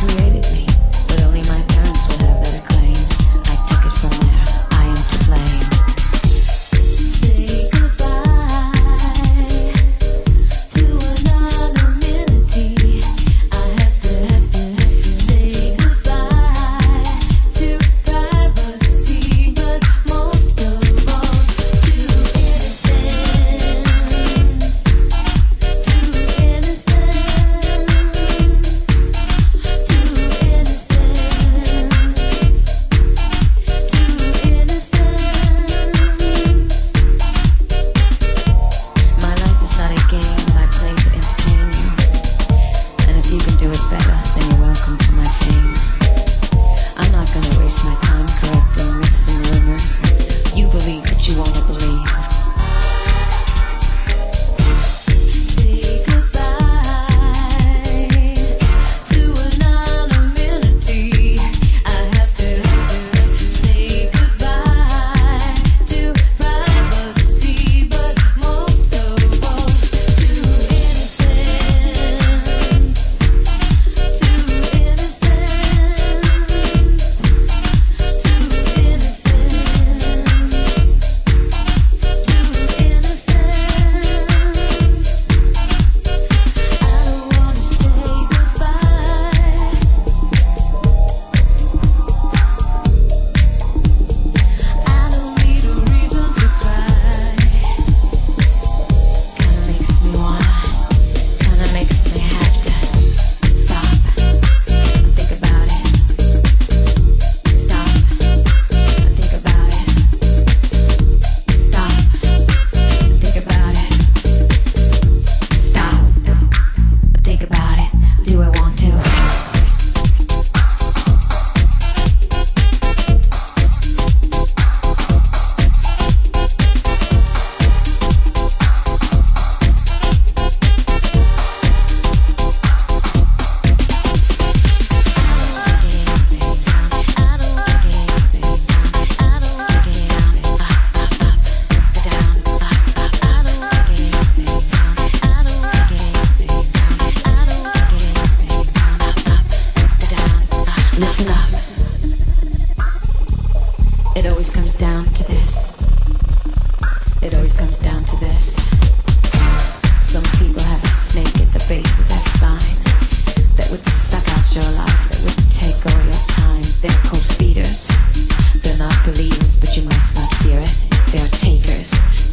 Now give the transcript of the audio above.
create down to this. It always comes down to this. Some people have a snake at the base of their spine that would suck out your life, that would take all your time. They're called feeders. They're not believers, but you must not fear it. They are takers.